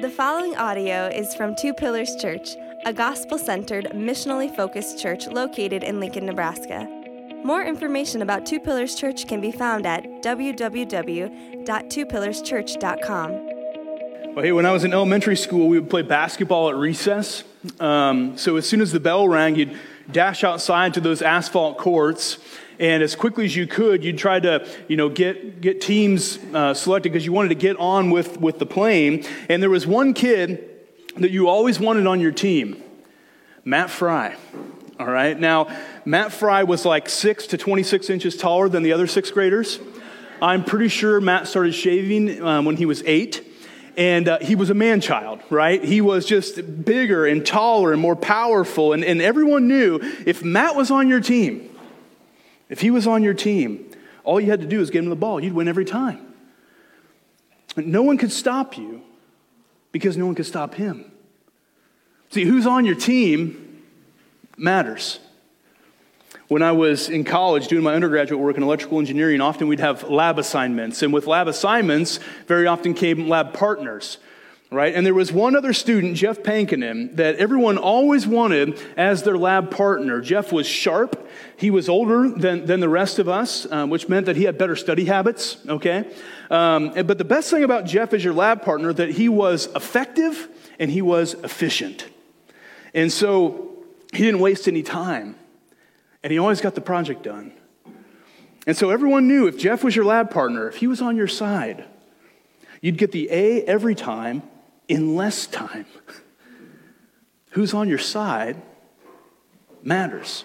The following audio is from Two Pillars Church, a gospel centered, missionally focused church located in Lincoln, Nebraska. More information about Two Pillars Church can be found at www.twopillarschurch.com. Well, hey, when I was in elementary school, we would play basketball at recess. Um, so as soon as the bell rang, you'd dash outside to those asphalt courts, and as quickly as you could, you'd try to, you know, get get teams uh, selected because you wanted to get on with with the plane. And there was one kid that you always wanted on your team, Matt Fry. All right. Now, Matt Fry was like six to 26 inches taller than the other sixth graders. I'm pretty sure Matt started shaving um, when he was eight and uh, he was a man child, right? He was just bigger and taller and more powerful. And, and everyone knew if Matt was on your team, if he was on your team, all you had to do was get him the ball. You'd win every time. No one could stop you because no one could stop him. See, who's on your team matters. When I was in college doing my undergraduate work in electrical engineering, often we'd have lab assignments. And with lab assignments, very often came lab partners right? And there was one other student, Jeff Pankinen, that everyone always wanted as their lab partner. Jeff was sharp. He was older than, than the rest of us, um, which meant that he had better study habits, okay? Um, but the best thing about Jeff as your lab partner, that he was effective and he was efficient. And so he didn't waste any time. And he always got the project done. And so everyone knew if Jeff was your lab partner, if he was on your side, you'd get the A every time in less time. Who's on your side matters.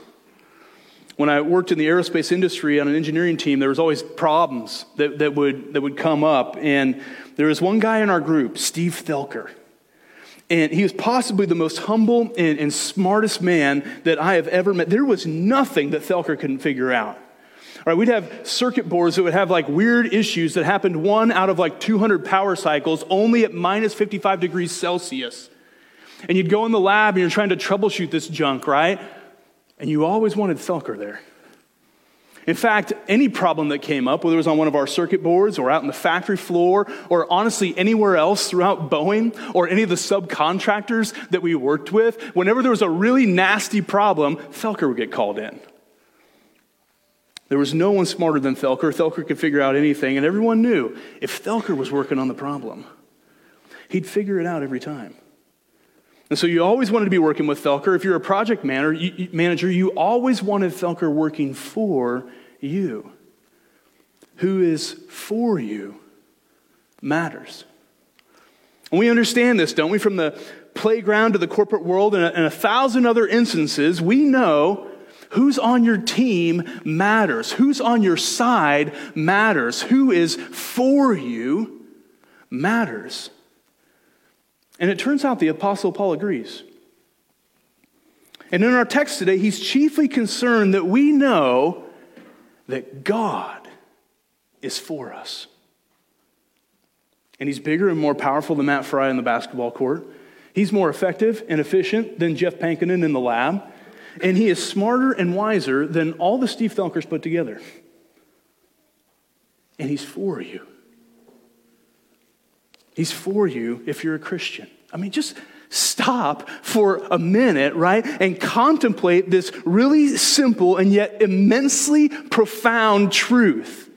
When I worked in the aerospace industry on an engineering team, there was always problems that, that, would, that would come up. And there was one guy in our group, Steve Thelker. And he was possibly the most humble and, and smartest man that I have ever met. There was nothing that Thelker couldn't figure out. Right, we'd have circuit boards that would have like weird issues that happened one out of like 200 power cycles only at minus 55 degrees Celsius. And you'd go in the lab and you're trying to troubleshoot this junk, right? And you always wanted Felker there. In fact, any problem that came up, whether it was on one of our circuit boards or out in the factory floor or honestly anywhere else throughout Boeing or any of the subcontractors that we worked with, whenever there was a really nasty problem, Felker would get called in. There was no one smarter than Thelker. Thelker could figure out anything, and everyone knew if Thelker was working on the problem, he'd figure it out every time. And so you always wanted to be working with Thelker. If you're a project manager, you always wanted Thelker working for you. Who is for you matters. And we understand this, don't we? From the playground to the corporate world and a, and a thousand other instances, we know Who's on your team matters. Who's on your side matters. Who is for you matters. And it turns out the Apostle Paul agrees. And in our text today, he's chiefly concerned that we know that God is for us. And he's bigger and more powerful than Matt Fry in the basketball court. He's more effective and efficient than Jeff Pankinen in the lab and he is smarter and wiser than all the Steve Thelkers put together. And he's for you. He's for you if you're a Christian. I mean, just stop for a minute, right, and contemplate this really simple and yet immensely profound truth.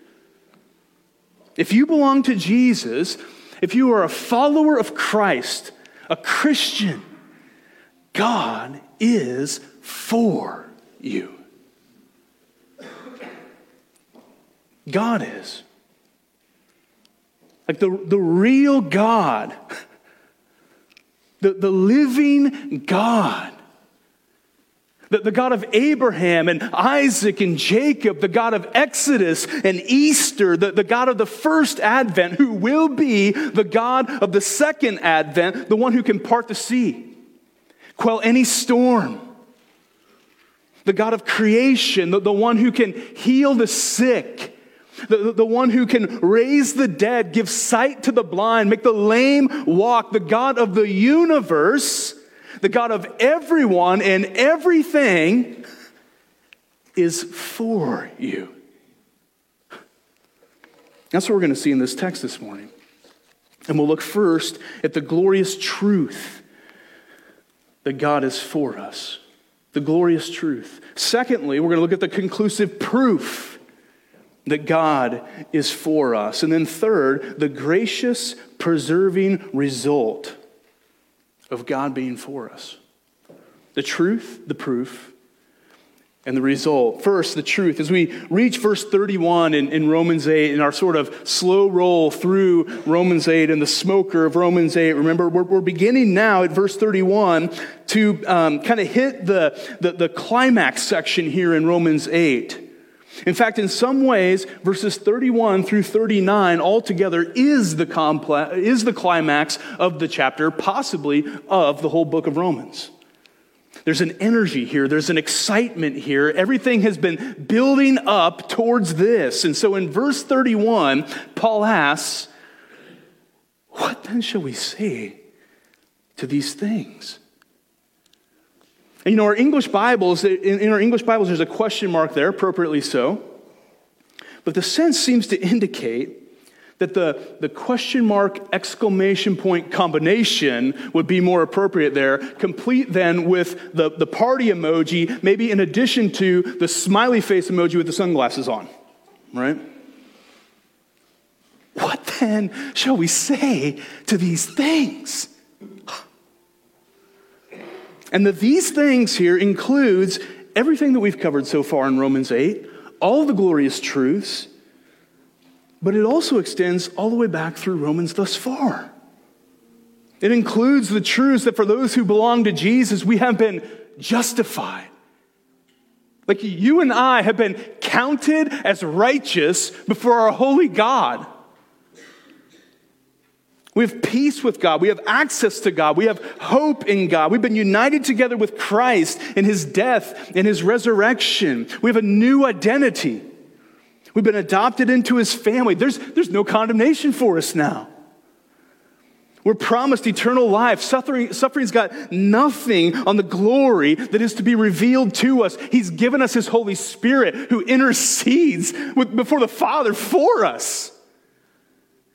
If you belong to Jesus, if you are a follower of Christ, a Christian, God is for you. God is. Like the, the real God, the, the living God, the, the God of Abraham and Isaac and Jacob, the God of Exodus and Easter, the, the God of the first advent, who will be the God of the second advent, the one who can part the sea, quell any storm the God of creation, the, the one who can heal the sick, the, the one who can raise the dead, give sight to the blind, make the lame walk, the God of the universe, the God of everyone and everything is for you. That's what we're going to see in this text this morning. And we'll look first at the glorious truth that God is for us. The glorious truth. Secondly, we're going to look at the conclusive proof that God is for us. And then third, the gracious, preserving result of God being for us. The truth, the proof, and the result. First, the truth. As we reach verse 31 in, in, Romans 8, in our sort of slow roll through Romans 8 and the smoker of Romans 8, remember, we're, we're beginning now at verse 31 to um, kind of hit the, the, the climax section here in Romans 8. In fact, in some ways, verses 31 through 39 altogether is the, complex, is the climax of the chapter, possibly of the whole book of Romans. There's an energy here, there's an excitement here. Everything has been building up towards this. And so in verse 31, Paul asks, What then shall we say to these things? And you know, our English Bibles, in our English Bibles, there's a question mark there, appropriately so. But the sense seems to indicate that the, the question mark exclamation point combination would be more appropriate there, complete then with the, the party emoji, maybe in addition to the smiley face emoji with the sunglasses on, right? What then shall we say to these things? And the these things here includes everything that we've covered so far in Romans 8, all the glorious truths, but it also extends all the way back through Romans thus far. It includes the truths that for those who belong to Jesus, we have been justified. Like you and I have been counted as righteous before our holy God. We have peace with God. We have access to God. We have hope in God. We've been united together with Christ in his death and his resurrection. We have a new identity. We've been adopted into his family. There's, there's no condemnation for us now. We're promised eternal life. Suffering, suffering's got nothing on the glory that is to be revealed to us. He's given us his Holy Spirit who intercedes with, before the Father for us.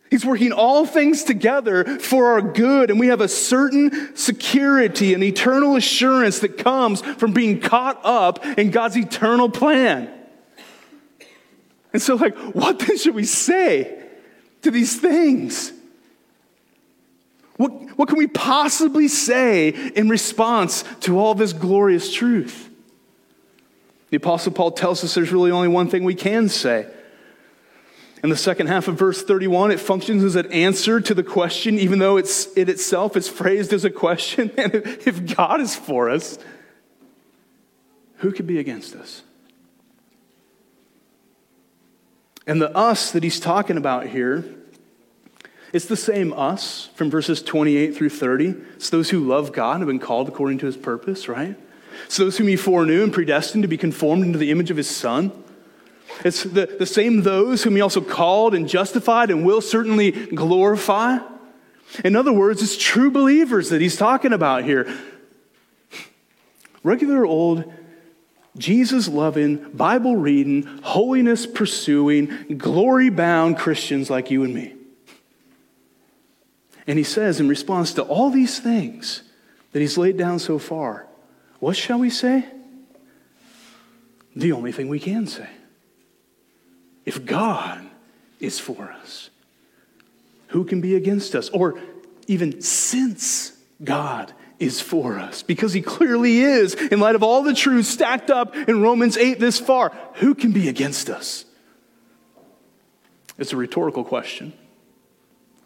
He's working all things together for our good, and we have a certain security and eternal assurance that comes from being caught up in God's eternal plan. And so, like, what then should we say to these things? What, what can we possibly say in response to all this glorious truth? The Apostle Paul tells us there's really only one thing we can say. In the second half of verse 31, it functions as an answer to the question, even though it's, it itself is phrased as a question. And if God is for us, who could be against us? And the us that he's talking about here, it's the same us from verses 28 through 30. It's those who love God and have been called according to his purpose, right? It's those whom he foreknew and predestined to be conformed into the image of his son. It's the, the same those whom he also called and justified and will certainly glorify. In other words, it's true believers that he's talking about here. Regular old Jesus loving, Bible reading, holiness pursuing, glory bound Christians like you and me. And he says, in response to all these things that he's laid down so far, what shall we say? The only thing we can say. If God is for us, who can be against us? Or even since God is for us because he clearly is in light of all the truths stacked up in Romans 8 this far. Who can be against us? It's a rhetorical question.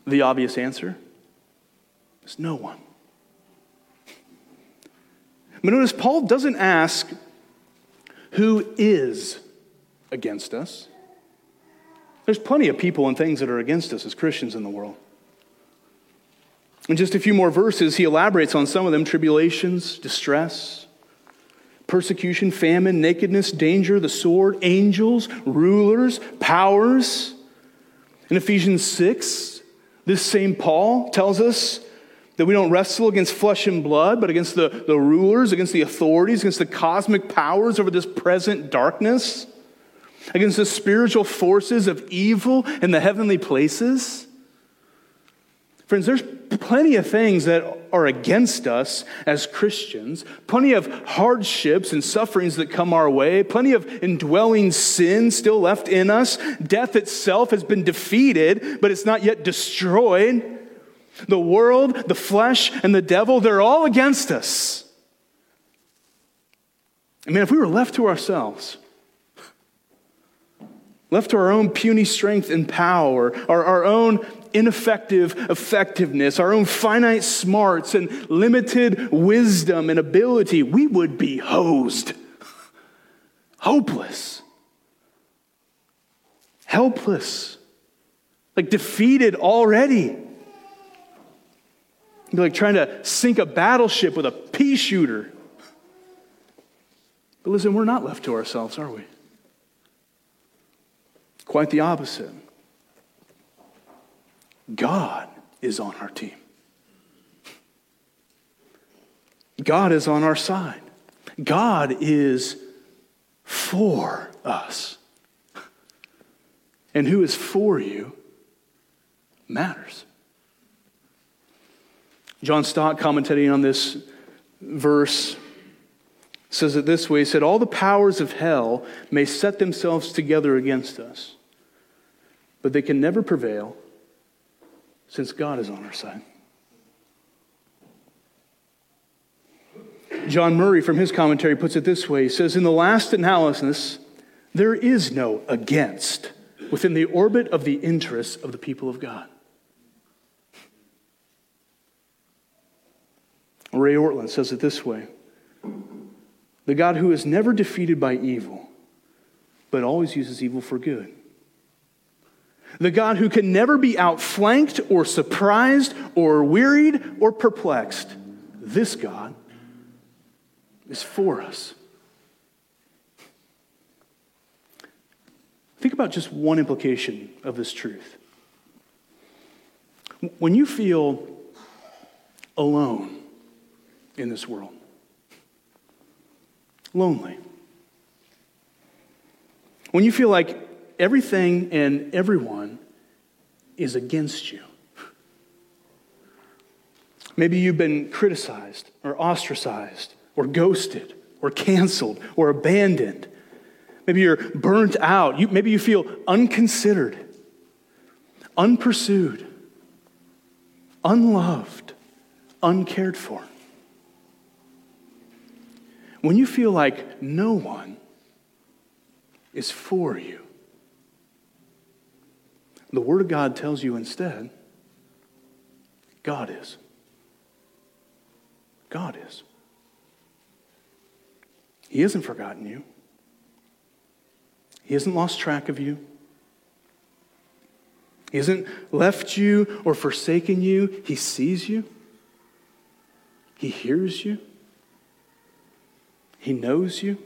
The obvious answer is no one. But notice Paul doesn't ask who is against us. There's plenty of people and things that are against us as Christians in the world. In just a few more verses, he elaborates on some of them tribulations, distress, persecution, famine, nakedness, danger, the sword, angels, rulers, powers. In Ephesians 6, this same Paul tells us that we don't wrestle against flesh and blood, but against the, the rulers, against the authorities, against the cosmic powers over this present darkness, against the spiritual forces of evil in the heavenly places. Friends, there's plenty of things that are against us as Christians, plenty of hardships and sufferings that come our way, plenty of indwelling sin still left in us. Death itself has been defeated, but it's not yet destroyed. The world, the flesh, and the devil, they're all against us. I mean, if we were left to ourselves, left to our own puny strength and power, our, our own ineffective effectiveness, our own finite smarts and limited wisdom and ability, we would be hosed, hopeless, helpless, like defeated already. Be like trying to sink a battleship with a pea shooter. But listen, we're not left to ourselves, are we? Quite the opposite. God is on our team. God is on our side. God is for us. And who is for you matters. John Stott, commentating on this verse, says it this way He said, All the powers of hell may set themselves together against us, but they can never prevail since God is on our side. John Murray, from his commentary, puts it this way He says, In the last analysis, there is no against within the orbit of the interests of the people of God. Ray Ortlund says it this way The God who is never defeated by evil, but always uses evil for good the God who can never be outflanked or surprised or wearied or perplexed. This God is for us. Think about just one implication of this truth. When you feel alone in this world, lonely, when you feel like everything and everyone is against you. Maybe you've been criticized or ostracized or ghosted or canceled or abandoned. Maybe you're burnt out. You, maybe you feel unconsidered, unpursued, unloved, uncared for. When you feel like no one is for you, the Word of God tells you instead God is. God is. He hasn't forgotten you. He hasn't lost track of you. He hasn't left you or forsaken you. He sees you. He hears you. He knows you.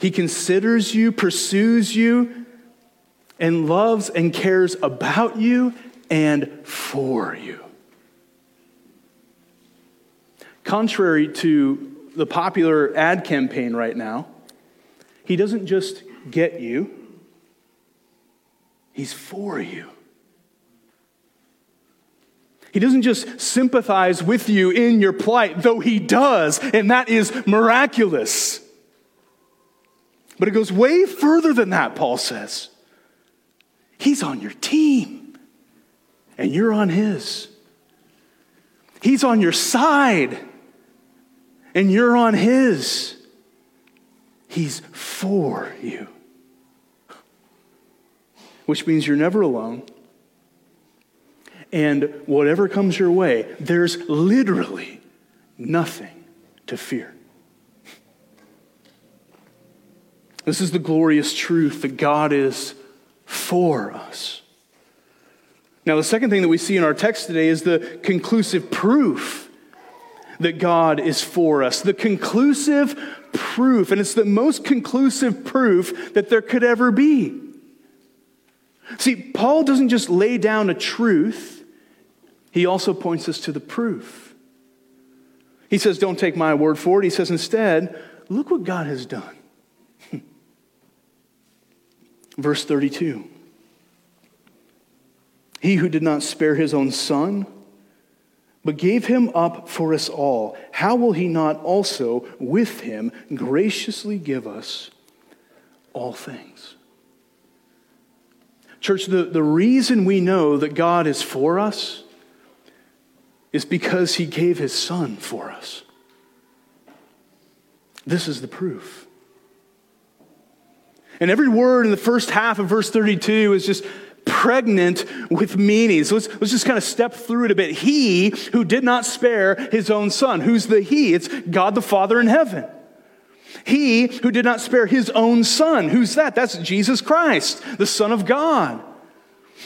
He considers you, pursues you, and loves and cares about you and for you. Contrary to the popular ad campaign right now, he doesn't just get you, he's for you. He doesn't just sympathize with you in your plight, though he does, and that is miraculous. But it goes way further than that, Paul says. He's on your team, and you're on his. He's on your side, and you're on his. He's for you. Which means you're never alone. And whatever comes your way, there's literally nothing to fear. This is the glorious truth that God is for us. Now, the second thing that we see in our text today is the conclusive proof that God is for us. The conclusive proof, and it's the most conclusive proof that there could ever be. See, Paul doesn't just lay down a truth, he also points us to the proof. He says, Don't take my word for it. He says, Instead, look what God has done. Verse 32. He who did not spare his own son, but gave him up for us all, how will he not also with him graciously give us all things? Church, the, the reason we know that God is for us is because he gave his son for us. This is the proof. And every word in the first half of verse 32 is just pregnant with meaning. So let's, let's just kind of step through it a bit. He who did not spare his own son. Who's the He? It's God the Father in heaven. He who did not spare his own son. Who's that? That's Jesus Christ, the Son of God.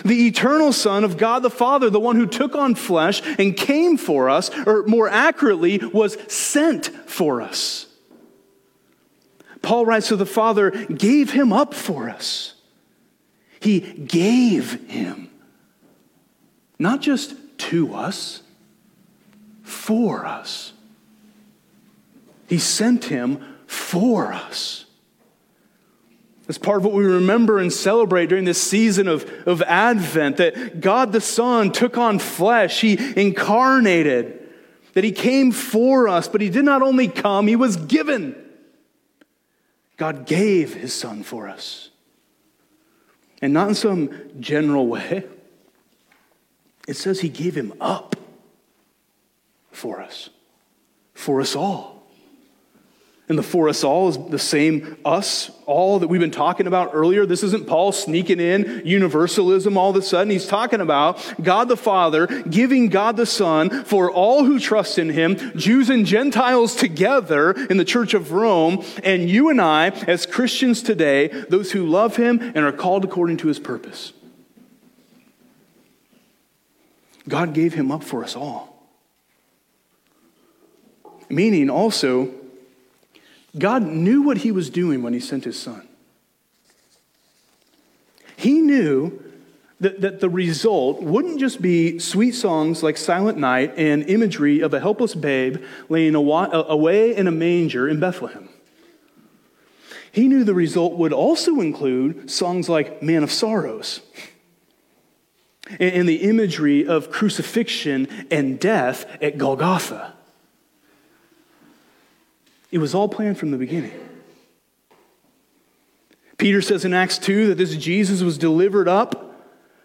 The eternal Son of God the Father, the one who took on flesh and came for us, or more accurately, was sent for us. Paul writes, So the Father gave him up for us. He gave him. Not just to us, for us. He sent him for us. That's part of what we remember and celebrate during this season of, of Advent that God the Son took on flesh, He incarnated, that He came for us, but He did not only come, He was given. God gave His Son for us. And not in some general way. It says he gave him up for us, for us all. And the for us all is the same us, all that we've been talking about earlier. This isn't Paul sneaking in universalism all of a sudden. He's talking about God the Father giving God the Son for all who trust in him, Jews and Gentiles together in the church of Rome, and you and I, as Christians today, those who love him and are called according to his purpose. God gave him up for us all. Meaning also, God knew what he was doing when he sent his son. He knew that, that the result wouldn't just be sweet songs like Silent Night and imagery of a helpless babe laying away in a manger in Bethlehem. He knew the result would also include songs like Man of Sorrows and the imagery of crucifixion and death at Golgotha. It was all planned from the beginning. Peter says in Acts 2 that this Jesus was delivered up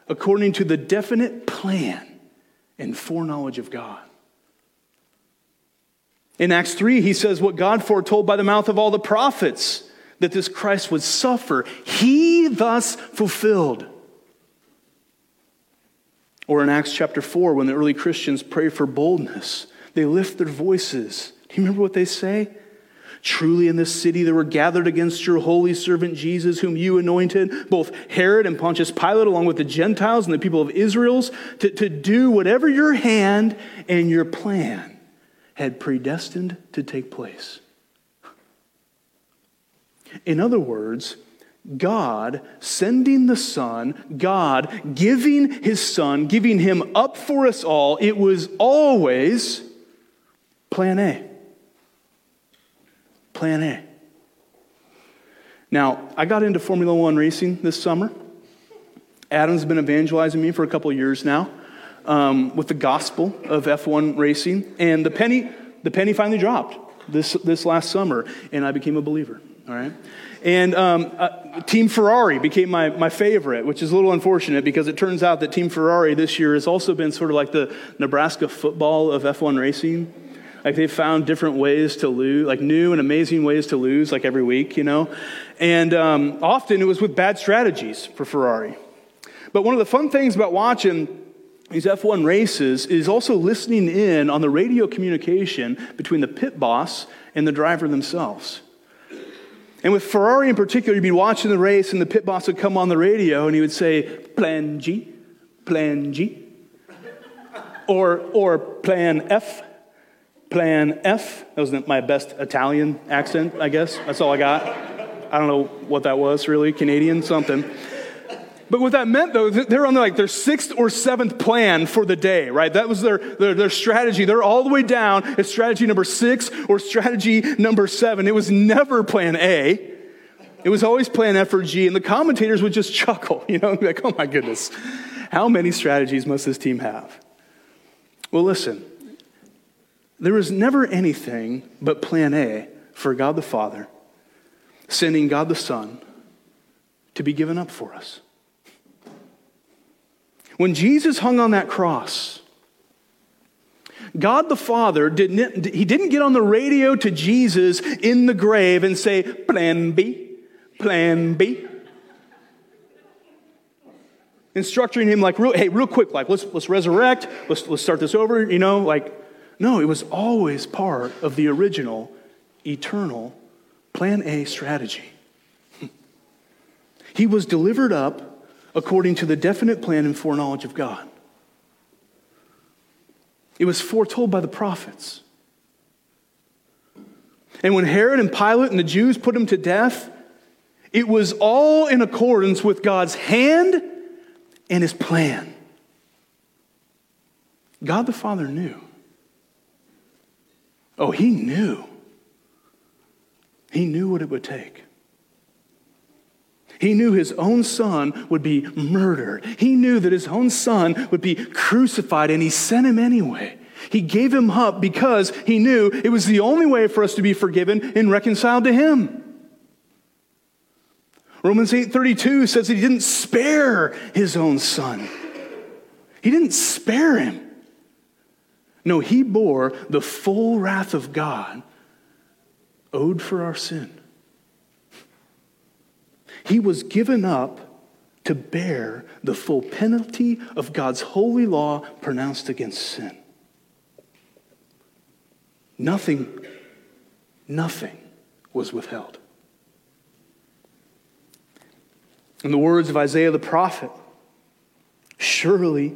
according to the definite plan and foreknowledge of God. In Acts 3, he says what God foretold by the mouth of all the prophets that this Christ would suffer, he thus fulfilled. Or in Acts chapter 4, when the early Christians pray for boldness, they lift their voices. Do you remember what they say? Truly, in this city there were gathered against your holy servant Jesus, whom you anointed, both Herod and Pontius Pilate, along with the Gentiles and the people of Israel's, to, to do whatever your hand and your plan had predestined to take place. In other words, God sending the Son, God giving his Son, giving him up for us all, it was always plan A. Plan A. Now, I got into Formula One racing this summer. Adam's been evangelizing me for a couple years now um, with the gospel of F1 racing, and the penny, the penny finally dropped this, this last summer, and I became a believer. All right? And um, uh, Team Ferrari became my, my favorite, which is a little unfortunate because it turns out that Team Ferrari this year has also been sort of like the Nebraska football of F1 racing. Like they've found different ways to lose, like new and amazing ways to lose, like every week, you know? And um, often it was with bad strategies for Ferrari. But one of the fun things about watching these F1 races is also listening in on the radio communication between the pit boss and the driver themselves. And with Ferrari in particular, you'd be watching the race, and the pit boss would come on the radio and he would say, Plan G, Plan G, or, or Plan F, Plan F. That was my best Italian accent, I guess. That's all I got. I don't know what that was, really. Canadian, something. But what that meant, though, they're on like their sixth or seventh plan for the day, right? That was their, their, their strategy. They're all the way down at strategy number six or strategy number seven. It was never plan A. It was always plan F or G. And the commentators would just chuckle, you know, like, oh my goodness. How many strategies must this team have? Well, listen, there was never anything but plan A for God the Father, sending God the Son to be given up for us. When Jesus hung on that cross, God the Father didn't, he didn't get on the radio to Jesus in the grave and say, Plan B, Plan B. Instructing him like, hey, real quick, like, let's, let's resurrect, let's, let's start this over, you know, like, no, it was always part of the original, eternal Plan A strategy. He was delivered up according to the definite plan and foreknowledge of God. It was foretold by the prophets. And when Herod and Pilate and the Jews put him to death, it was all in accordance with God's hand and his plan. God the Father knew. Oh, he knew. He knew what it would take. He knew his own son would be murdered. He knew that his own son would be crucified, and he sent him anyway. He gave him up because he knew it was the only way for us to be forgiven and reconciled to him. Romans 8:32 says he didn't spare his own son. He didn't spare him. No, he bore the full wrath of God owed for our sin. He was given up to bear the full penalty of God's holy law pronounced against sin. Nothing, nothing was withheld. In the words of Isaiah the prophet, surely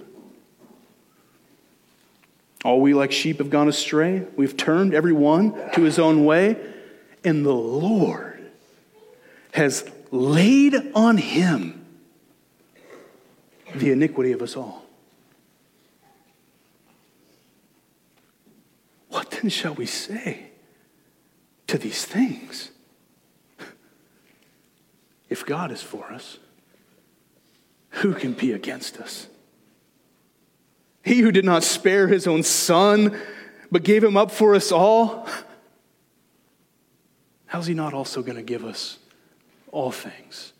All we like sheep have gone astray. We've turned every one to his own way, and the Lord has laid on him the iniquity of us all. What then shall we say to these things? If God is for us, who can be against us? He who did not spare his own son, but gave him up for us all, how's he not also going to give us all things.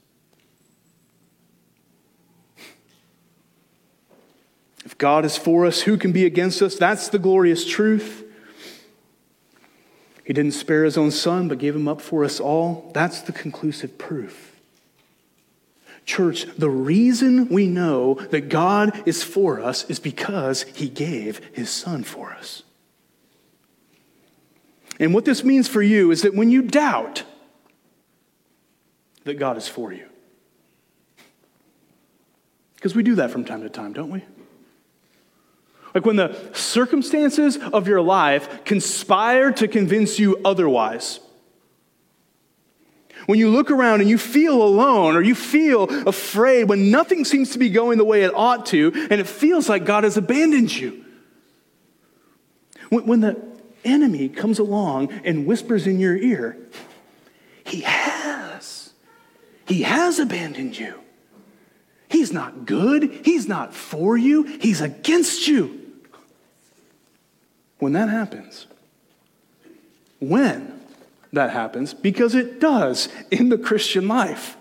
If God is for us, who can be against us? That's the glorious truth. He didn't spare his own son, but gave him up for us all. That's the conclusive proof. Church, the reason we know that God is for us is because he gave his son for us. And what this means for you is that when you doubt, that God is for you. Because we do that from time to time, don't we? Like when the circumstances of your life conspire to convince you otherwise. When you look around and you feel alone or you feel afraid, when nothing seems to be going the way it ought to, and it feels like God has abandoned you. When, the enemy comes along and whispers in your ear, He has he has abandoned you. He's not good. He's not for you. He's against you. When that happens, when that happens, because it does in the Christian life,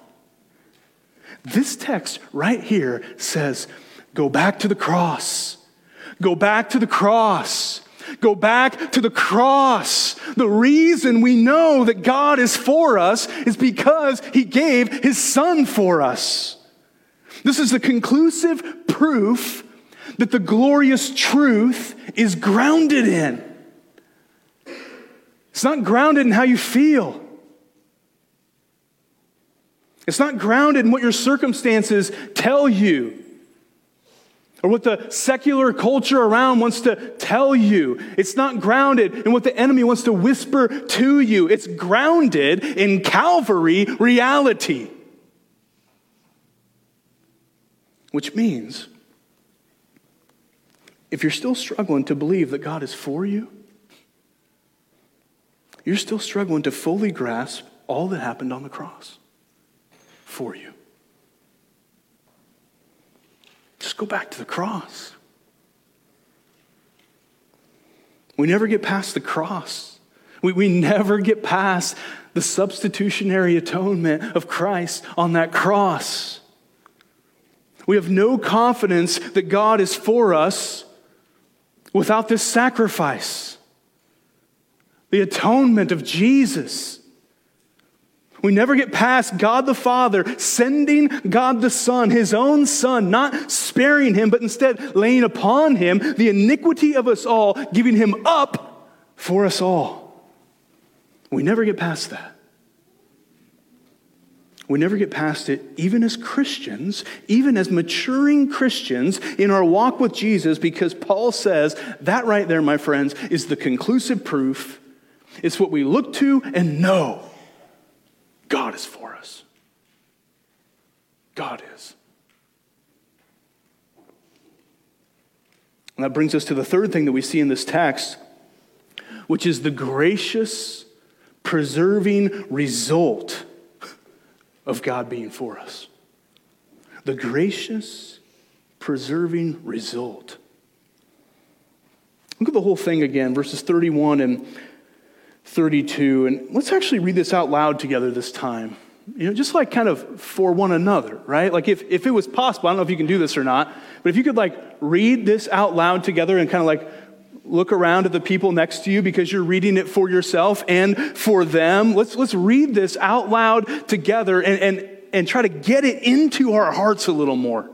this text right here says, Go back to the cross. Go back to the cross. Go back to the cross. The reason we know that God is for us is because he gave his son for us. This is the conclusive proof that the glorious truth is grounded in. It's not grounded in how you feel. It's not grounded in what your circumstances tell you. or what the secular culture around wants to tell you. It's not grounded in what the enemy wants to whisper to you. It's grounded in Calvary reality. Which means, if you're still struggling to believe that God is for you, you're still struggling to fully grasp all that happened on the cross for you. Just go back to the cross. We never get past the cross. We, we never get past the substitutionary atonement of Christ on that cross. We have no confidence that God is for us without this sacrifice, the atonement of Jesus. We never get past God the Father sending God the Son, his own Son, not sparing him, but instead laying upon him the iniquity of us all, giving him up for us all. We never get past that. We never get past it, even as Christians, even as maturing Christians in our walk with Jesus, because Paul says that right there, my friends, is the conclusive proof. It's what we look to and know God is for us. God is. And that brings us to the third thing that we see in this text, which is the gracious, preserving result of God being for us. The gracious, preserving result. Look at the whole thing again, verses 31 and 32. And let's actually read this out loud together this time. You know, just like kind of for one another, right? Like if, if it was possible, I don't know if you can do this or not, but if you could like read this out loud together and kind of like look around at the people next to you because you're reading it for yourself and for them. Let's, let's read this out loud together and, and, and try to get it into our hearts a little more.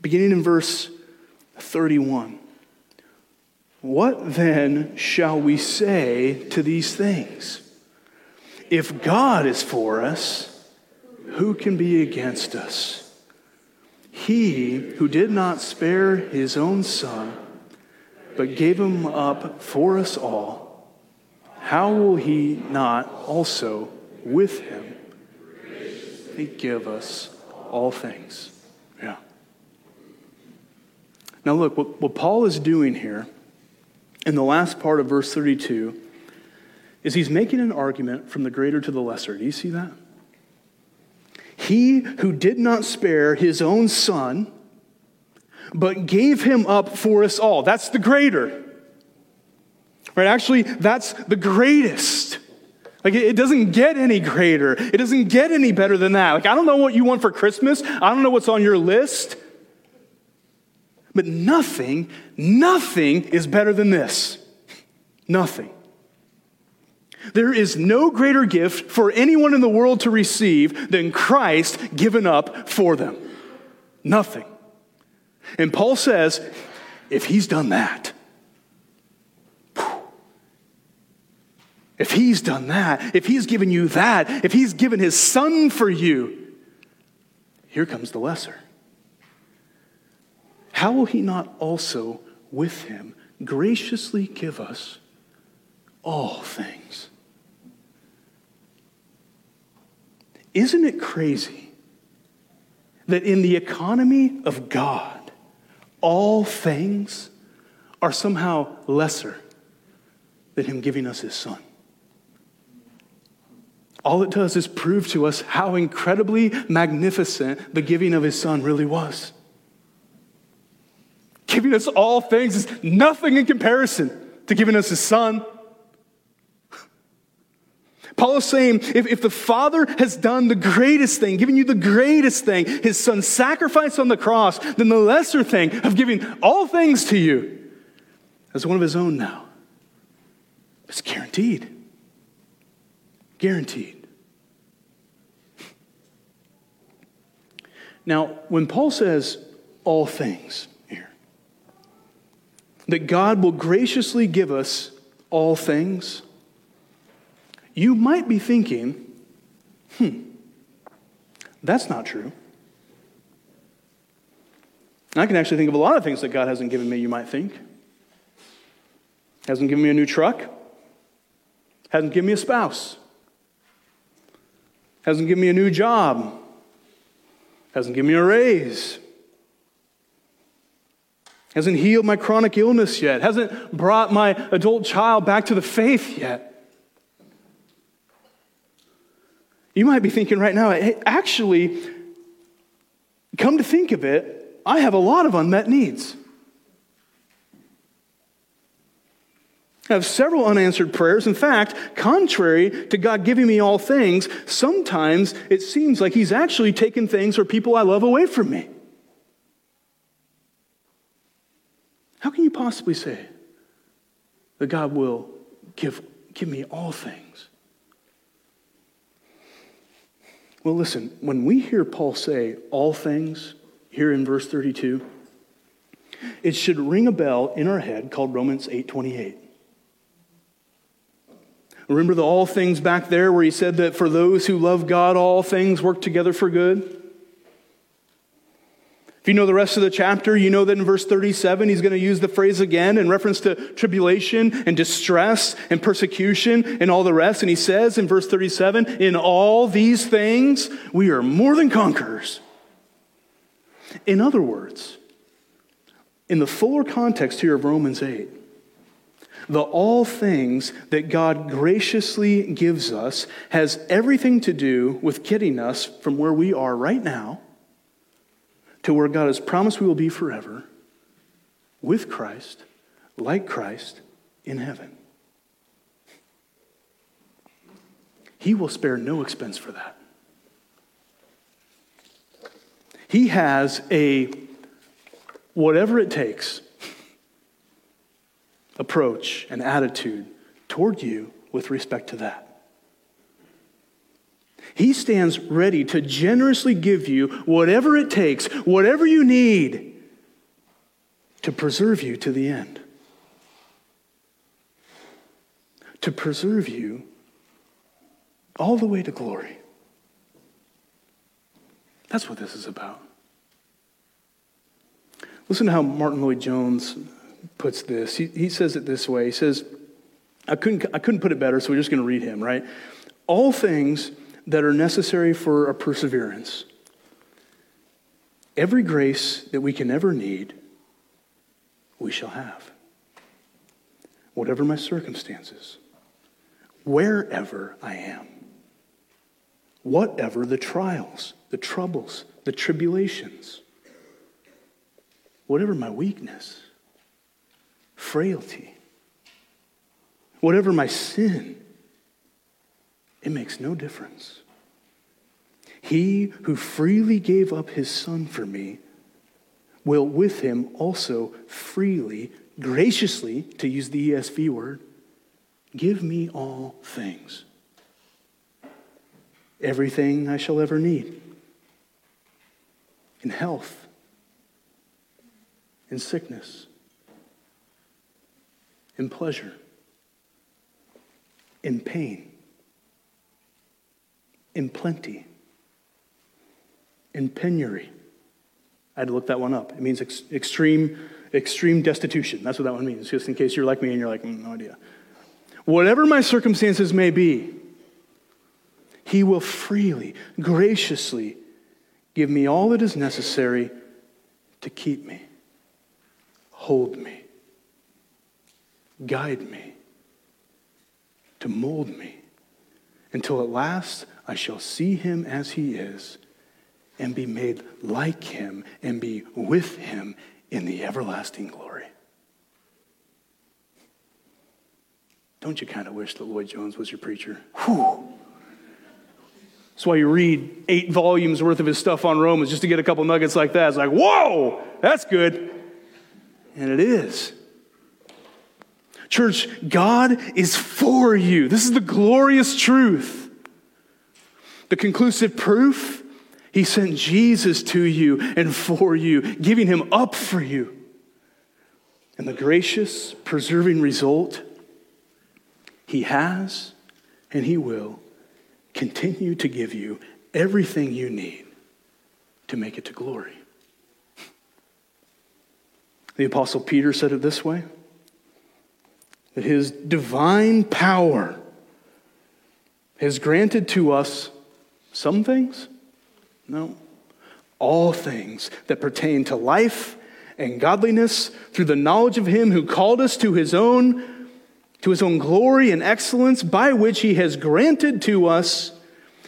Beginning in verse 31. What then shall we say to these things? If God is for us, who can be against us? He who did not spare his own son, but gave him up for us all, how will he not also with him give us all things? Yeah. Now, look, what, what Paul is doing here in the last part of verse 32 is he's making an argument from the greater to the lesser. Do you see that? He who did not spare his own son, but gave him up for us all. That's the greater. Right? Actually, that's the greatest. Like, it doesn't get any greater. It doesn't get any better than that. Like, I don't know what you want for Christmas. I don't know what's on your list. But nothing, nothing is better than this. Nothing. There is no greater gift for anyone in the world to receive than Christ given up for them. Nothing. And Paul says, if he's done that, if he's done that, if he's given you that, if he's given his son for you, here comes the lesser how will he not also with him graciously give us all things? Isn't it crazy that in the economy of God, all things are somehow lesser than him giving us his son? All it does is prove to us how incredibly magnificent the giving of his son really was giving us all things is nothing in comparison to giving us his son. Paul is saying if, if the Father has done the greatest thing, giving you the greatest thing, his son sacrificed on the cross, then the lesser thing of giving all things to you as one of his own now is guaranteed. Guaranteed. Now, when Paul says all things, that God will graciously give us all things, you might be thinking, hmm, that's not true. I can actually think of a lot of things that God hasn't given me, you might think. Hasn't given me a new truck. Hasn't given me a spouse. Hasn't given me a new job. Hasn't given me a raise. Hasn't healed my chronic illness yet. Hasn't brought my adult child back to the faith yet. You might be thinking right now, hey, actually, come to think of it, I have a lot of unmet needs. I have several unanswered prayers. In fact, contrary to God giving me all things, sometimes it seems like He's actually taken things or people I love away from me. How can you possibly say that God will give, give me all things? Well, listen, when we hear Paul say all things here in verse 32, it should ring a bell in our head called Romans 8:28. Remember the all things back there where he said that for those who love God all things work together for good? If you know the rest of the chapter, you know that in verse 37, he's going to use the phrase again in reference to tribulation and distress and persecution and all the rest. And he says in verse 37, in all these things, we are more than conquerors. In other words, in the fuller context here of Romans 8, the all things that God graciously gives us has everything to do with getting us from where we are right now to where God has promised we will be forever with Christ, like Christ, in heaven. He will spare no expense for that. He has a whatever it takes approach and attitude toward you with respect to that. He stands ready to generously give you whatever it takes, whatever you need to preserve you to the end. To preserve you all the way to glory. That's what this is about. Listen to how Martyn Lloyd-Jones puts this. He, he says it this way He says, I couldn't, I couldn't put it better, so we're just going to read him, right? All things that are necessary for a perseverance. Every grace that we can ever need, we shall have. Whatever my circumstances, wherever I am, whatever the trials, the troubles, the tribulations, whatever my weakness, frailty, whatever my sin, it makes no difference. He who freely gave up his son for me will with him also freely, graciously, to use the ESV word, give me all things. Everything I shall ever need in health, in sickness, in pleasure, in pain in plenty, in penury. I had to look that one up. It means ex- extreme, extreme destitution. That's what that one means, just in case you're like me and you're like, mm, no idea. Whatever my circumstances may be, He will freely, graciously give me all that is necessary to keep me, hold me, guide me, to mold me, until at last I shall see him as he is and be made like him and be with him in the everlasting glory. Don't you kind of wish that Lloyd-Jones was your preacher? Whew. That's why you read eight volumes worth of his stuff on Romans just to get a couple nuggets like that. It's like, whoa, that's good. And it is. Church, God is for you. This is the glorious truth. The conclusive proof, he sent Jesus to you and for you, giving him up for you. And the gracious, preserving result, he has and he will continue to give you everything you need to make it to glory. The Apostle Peter said it this way that his divine power has granted to us some things? No. All things that pertain to life and godliness through the knowledge of him who called us to his own to his own glory and excellence by which he has granted to us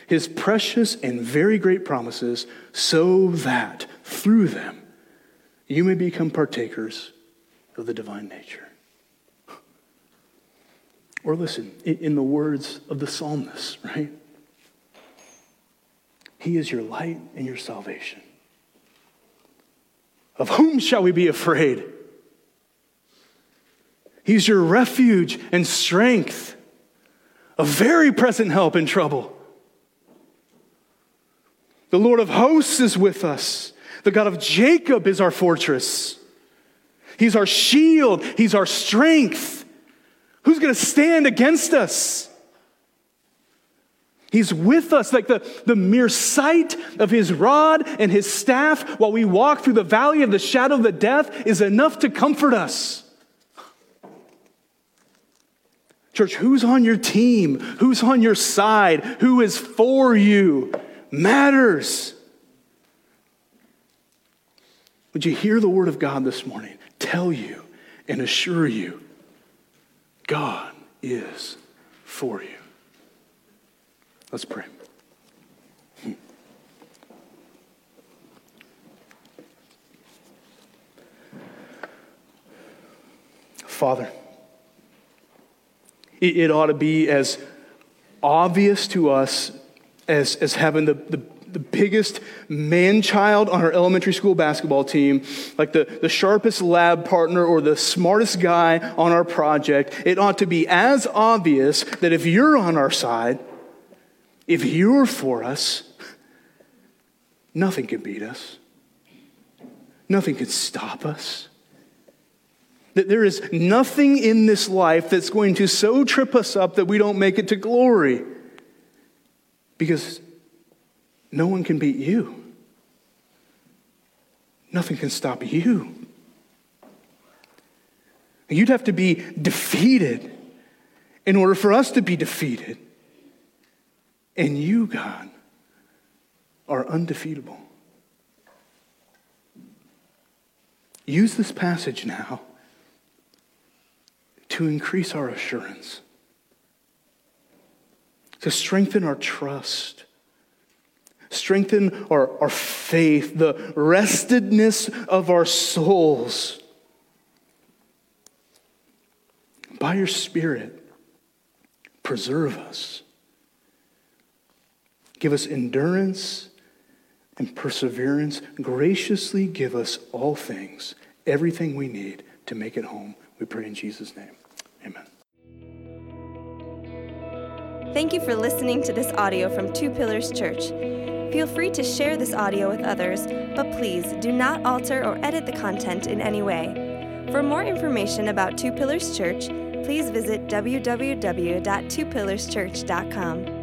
his precious and very great promises so that through them you may become partakers of the divine nature. Or listen, in the words of the psalmist, right? He is your light and your salvation. Of whom shall we be afraid? He's your refuge and strength, a very present help in trouble. The Lord of hosts is with us. The God of Jacob is our fortress. He's our shield. He's our strength. Who's going to stand against us? He's with us, like the, the mere sight of his rod and his staff while we walk through the valley of the shadow of the death is enough to comfort us. Church, who's on your team? Who's on your side? Who is for you? Matters. Would you hear the word of God this morning? Tell you and assure you God is for you. Let's pray. Father, it ought to be as obvious to us as, as having the, the the biggest man child on our elementary school basketball team, like the, the sharpest lab partner or the smartest guy on our project, it ought to be as obvious that if you're on our side, if you're for us, nothing can beat us. Nothing can stop us. That there is nothing in this life that's going to so trip us up that we don't make it to glory. Because no one can beat you. Nothing can stop you. You'd have to be defeated in order for us to be defeated. And you, God, are undefeatable. Use this passage now to increase our assurance, to strengthen our trust strengthen our, our faith, the restedness of our souls. By your Spirit, preserve us. Give us endurance and perseverance. Graciously give us all things, everything we need to make it home. We pray in Jesus' name. Amen. Thank you for listening to this audio from Two Pillars Church. Feel free to share this audio with others, but please do not alter or edit the content in any way. For more information about Two Pillars Church, please visit www.twopillarschurch.com.